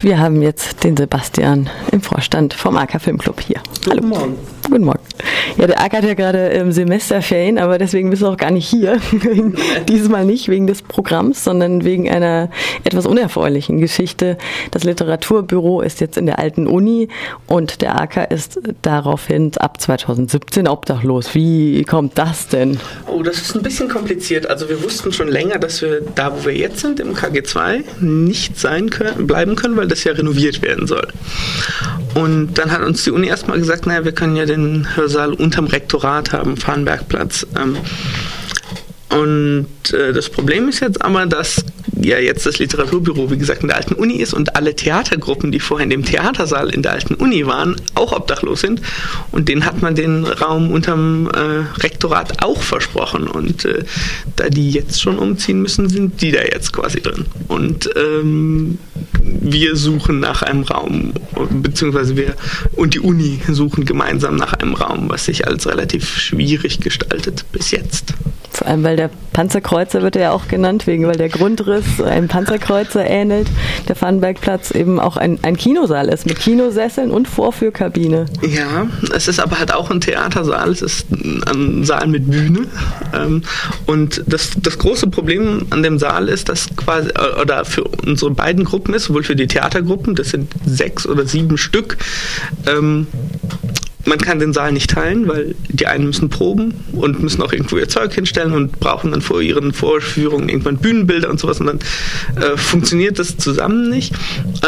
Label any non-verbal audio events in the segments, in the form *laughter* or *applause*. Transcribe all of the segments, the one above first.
Wir haben jetzt den Sebastian im Vorstand vom AK Filmclub hier. Hallo. Guten Morgen. Guten Morgen. Ja, der AK hat ja gerade im Semesterferien, aber deswegen bist du auch gar nicht hier. *laughs* Dieses Mal nicht wegen des Programms, sondern wegen einer etwas unerfreulichen Geschichte. Das Literaturbüro ist jetzt in der alten Uni und der AK ist daraufhin ab 2017 obdachlos. Wie kommt das denn? Oh, das ist ein bisschen kompliziert. Also wir wussten schon länger, dass wir da, wo wir jetzt sind, im KG2, nicht sein können, bleiben können, weil das ja renoviert werden soll. Und dann hat uns die Uni erstmal gesagt, naja, wir können ja den Hörsaal unterm Rektorat haben, Farnbergplatz. Ähm, und äh, das Problem ist jetzt aber, dass ja jetzt das Literaturbüro, wie gesagt, in der alten Uni ist und alle Theatergruppen, die vorher in dem Theatersaal in der alten Uni waren, auch obdachlos sind. Und denen hat man den Raum unterm äh, Rektorat auch versprochen. Und äh, da die jetzt schon umziehen müssen, sind die da jetzt quasi drin. Und ähm, wir suchen nach einem Raum, beziehungsweise wir und die Uni suchen gemeinsam nach einem Raum, was sich als relativ schwierig gestaltet bis jetzt. Allem, weil der Panzerkreuzer wird ja auch genannt, wegen weil der Grundriss einem Panzerkreuzer ähnelt. Der Pfannenbergplatz eben auch ein, ein Kinosaal ist mit Kinosesseln und Vorführkabine. Ja, es ist aber halt auch ein Theatersaal. Es ist ein Saal mit Bühne. Ähm, und das, das große Problem an dem Saal ist, dass quasi, oder für unsere beiden Gruppen ist, sowohl für die Theatergruppen, das sind sechs oder sieben Stück, ähm, man kann den Saal nicht teilen, weil die einen müssen proben und müssen auch irgendwo ihr Zeug hinstellen und brauchen dann vor ihren Vorführungen irgendwann Bühnenbilder und sowas und dann äh, funktioniert das zusammen nicht.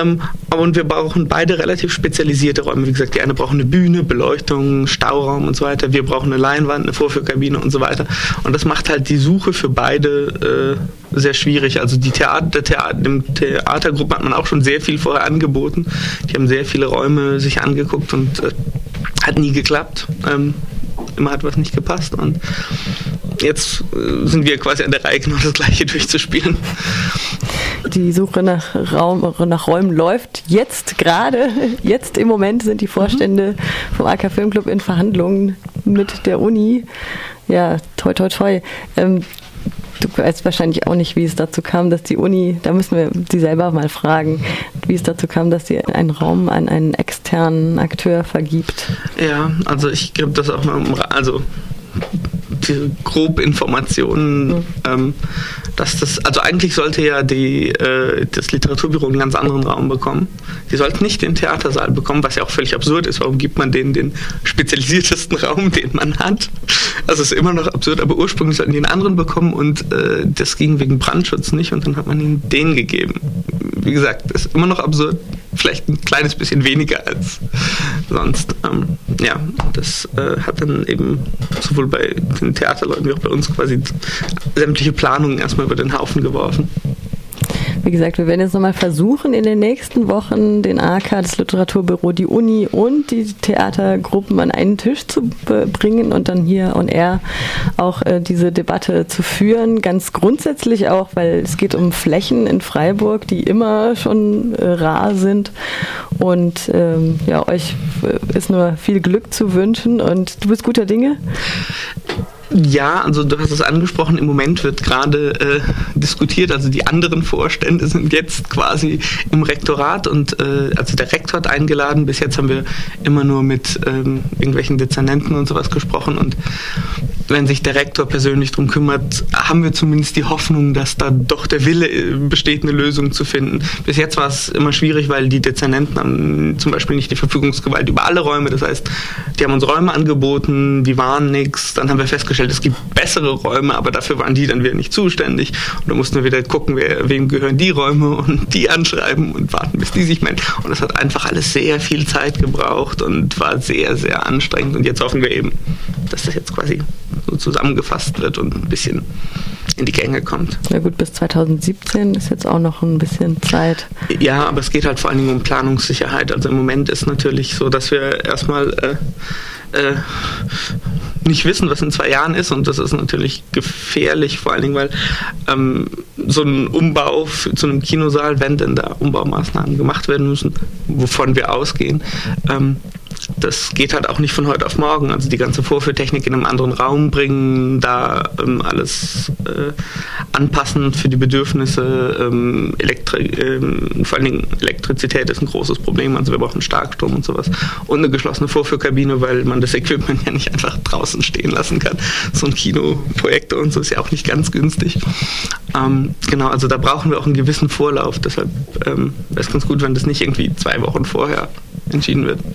Ähm, aber und wir brauchen beide relativ spezialisierte Räume. Wie gesagt, die eine brauchen eine Bühne, Beleuchtung, Stauraum und so weiter. Wir brauchen eine Leinwand, eine Vorführkabine und so weiter. Und das macht halt die Suche für beide äh, sehr schwierig. Also die Theater, Theater, dem Theatergruppe hat man auch schon sehr viel vorher angeboten. Die haben sehr viele Räume sich angeguckt und äh, hat nie geklappt. Ähm, immer hat was nicht gepasst und jetzt äh, sind wir quasi an der Reihe, genau das gleiche *laughs* durchzuspielen. Die Suche nach, Raum, nach Räumen läuft jetzt gerade. Jetzt im Moment sind die Vorstände mhm. vom AK Filmclub in Verhandlungen mit der Uni. Ja, toi, toi, toi. Ähm, Du weißt wahrscheinlich auch nicht, wie es dazu kam, dass die Uni, da müssen wir sie selber mal fragen, wie es dazu kam, dass sie einen Raum an einen externen Akteur vergibt. Ja, also ich gebe das auch mal, also die grob Informationen, mhm. ähm, dass das, also eigentlich sollte ja die, äh, das Literaturbüro einen ganz anderen Raum bekommen. Die sollten nicht den Theatersaal bekommen, was ja auch völlig absurd ist. Warum gibt man denen den spezialisiertesten *laughs* Raum, den man hat? Also es ist immer noch absurd, aber ursprünglich sollten die einen anderen bekommen und äh, das ging wegen Brandschutz nicht und dann hat man ihnen den gegeben. Wie gesagt, ist immer noch absurd, vielleicht ein kleines bisschen weniger als sonst. Ähm, ja, das äh, hat dann eben sowohl bei den Theaterleuten wie auch bei uns quasi sämtliche Planungen erstmal über den Haufen geworfen. Wie gesagt, wir werden jetzt nochmal versuchen, in den nächsten Wochen den AK, das Literaturbüro, die Uni und die Theatergruppen an einen Tisch zu bringen und dann hier on air auch äh, diese Debatte zu führen. Ganz grundsätzlich auch, weil es geht um Flächen in Freiburg, die immer schon äh, rar sind. Und ähm, ja, euch äh, ist nur viel Glück zu wünschen und du bist guter Dinge. Ja, also du hast es angesprochen, im Moment wird gerade äh, diskutiert, also die anderen Vorstände sind jetzt quasi im Rektorat und äh, also der Rektor hat eingeladen, bis jetzt haben wir immer nur mit ähm, irgendwelchen Dezernenten und sowas gesprochen und wenn sich der Rektor persönlich darum kümmert, haben wir zumindest die Hoffnung, dass da doch der Wille äh, besteht, eine Lösung zu finden. Bis jetzt war es immer schwierig, weil die Dezernenten haben zum Beispiel nicht die Verfügungsgewalt über alle Räume. Das heißt, die haben uns Räume angeboten, die waren nichts. Dann haben wir festgestellt, es gibt bessere Räume, aber dafür waren die dann wieder nicht zuständig. Und dann mussten wir wieder gucken, wer, wem gehören die Räume *laughs* und die anschreiben und warten, bis die sich melden. Und das hat einfach alles sehr viel Zeit gebraucht und war sehr, sehr anstrengend. Und jetzt hoffen wir eben, dass das jetzt quasi so zusammengefasst wird und ein bisschen in die Gänge kommt. Ja gut, bis 2017 ist jetzt auch noch ein bisschen Zeit. Ja, aber es geht halt vor allen Dingen um Planungssicherheit. Also im Moment ist natürlich so, dass wir erstmal äh, äh, nicht wissen, was in zwei Jahren ist und das ist natürlich gefährlich, vor allen Dingen, weil ähm, so ein Umbau zu einem Kinosaal, wenn denn da Umbaumaßnahmen gemacht werden müssen, wovon wir ausgehen, ähm, das geht halt auch nicht von heute auf morgen. Also die ganze Vorführtechnik in einem anderen Raum bringen, da ähm, alles äh, anpassen für die Bedürfnisse. Ähm, Elektri ähm, vor allen Dingen Elektrizität ist ein großes Problem. Also wir brauchen Starkstrom und sowas. Und eine geschlossene Vorführkabine, weil man das Equipment *laughs* ja nicht einfach draußen stehen lassen kann. So ein Kinoprojektor und so ist ja auch nicht ganz günstig. Ähm, genau, also da brauchen wir auch einen gewissen Vorlauf. Deshalb ähm, wäre es ganz gut, wenn das nicht irgendwie zwei Wochen vorher entschieden wird.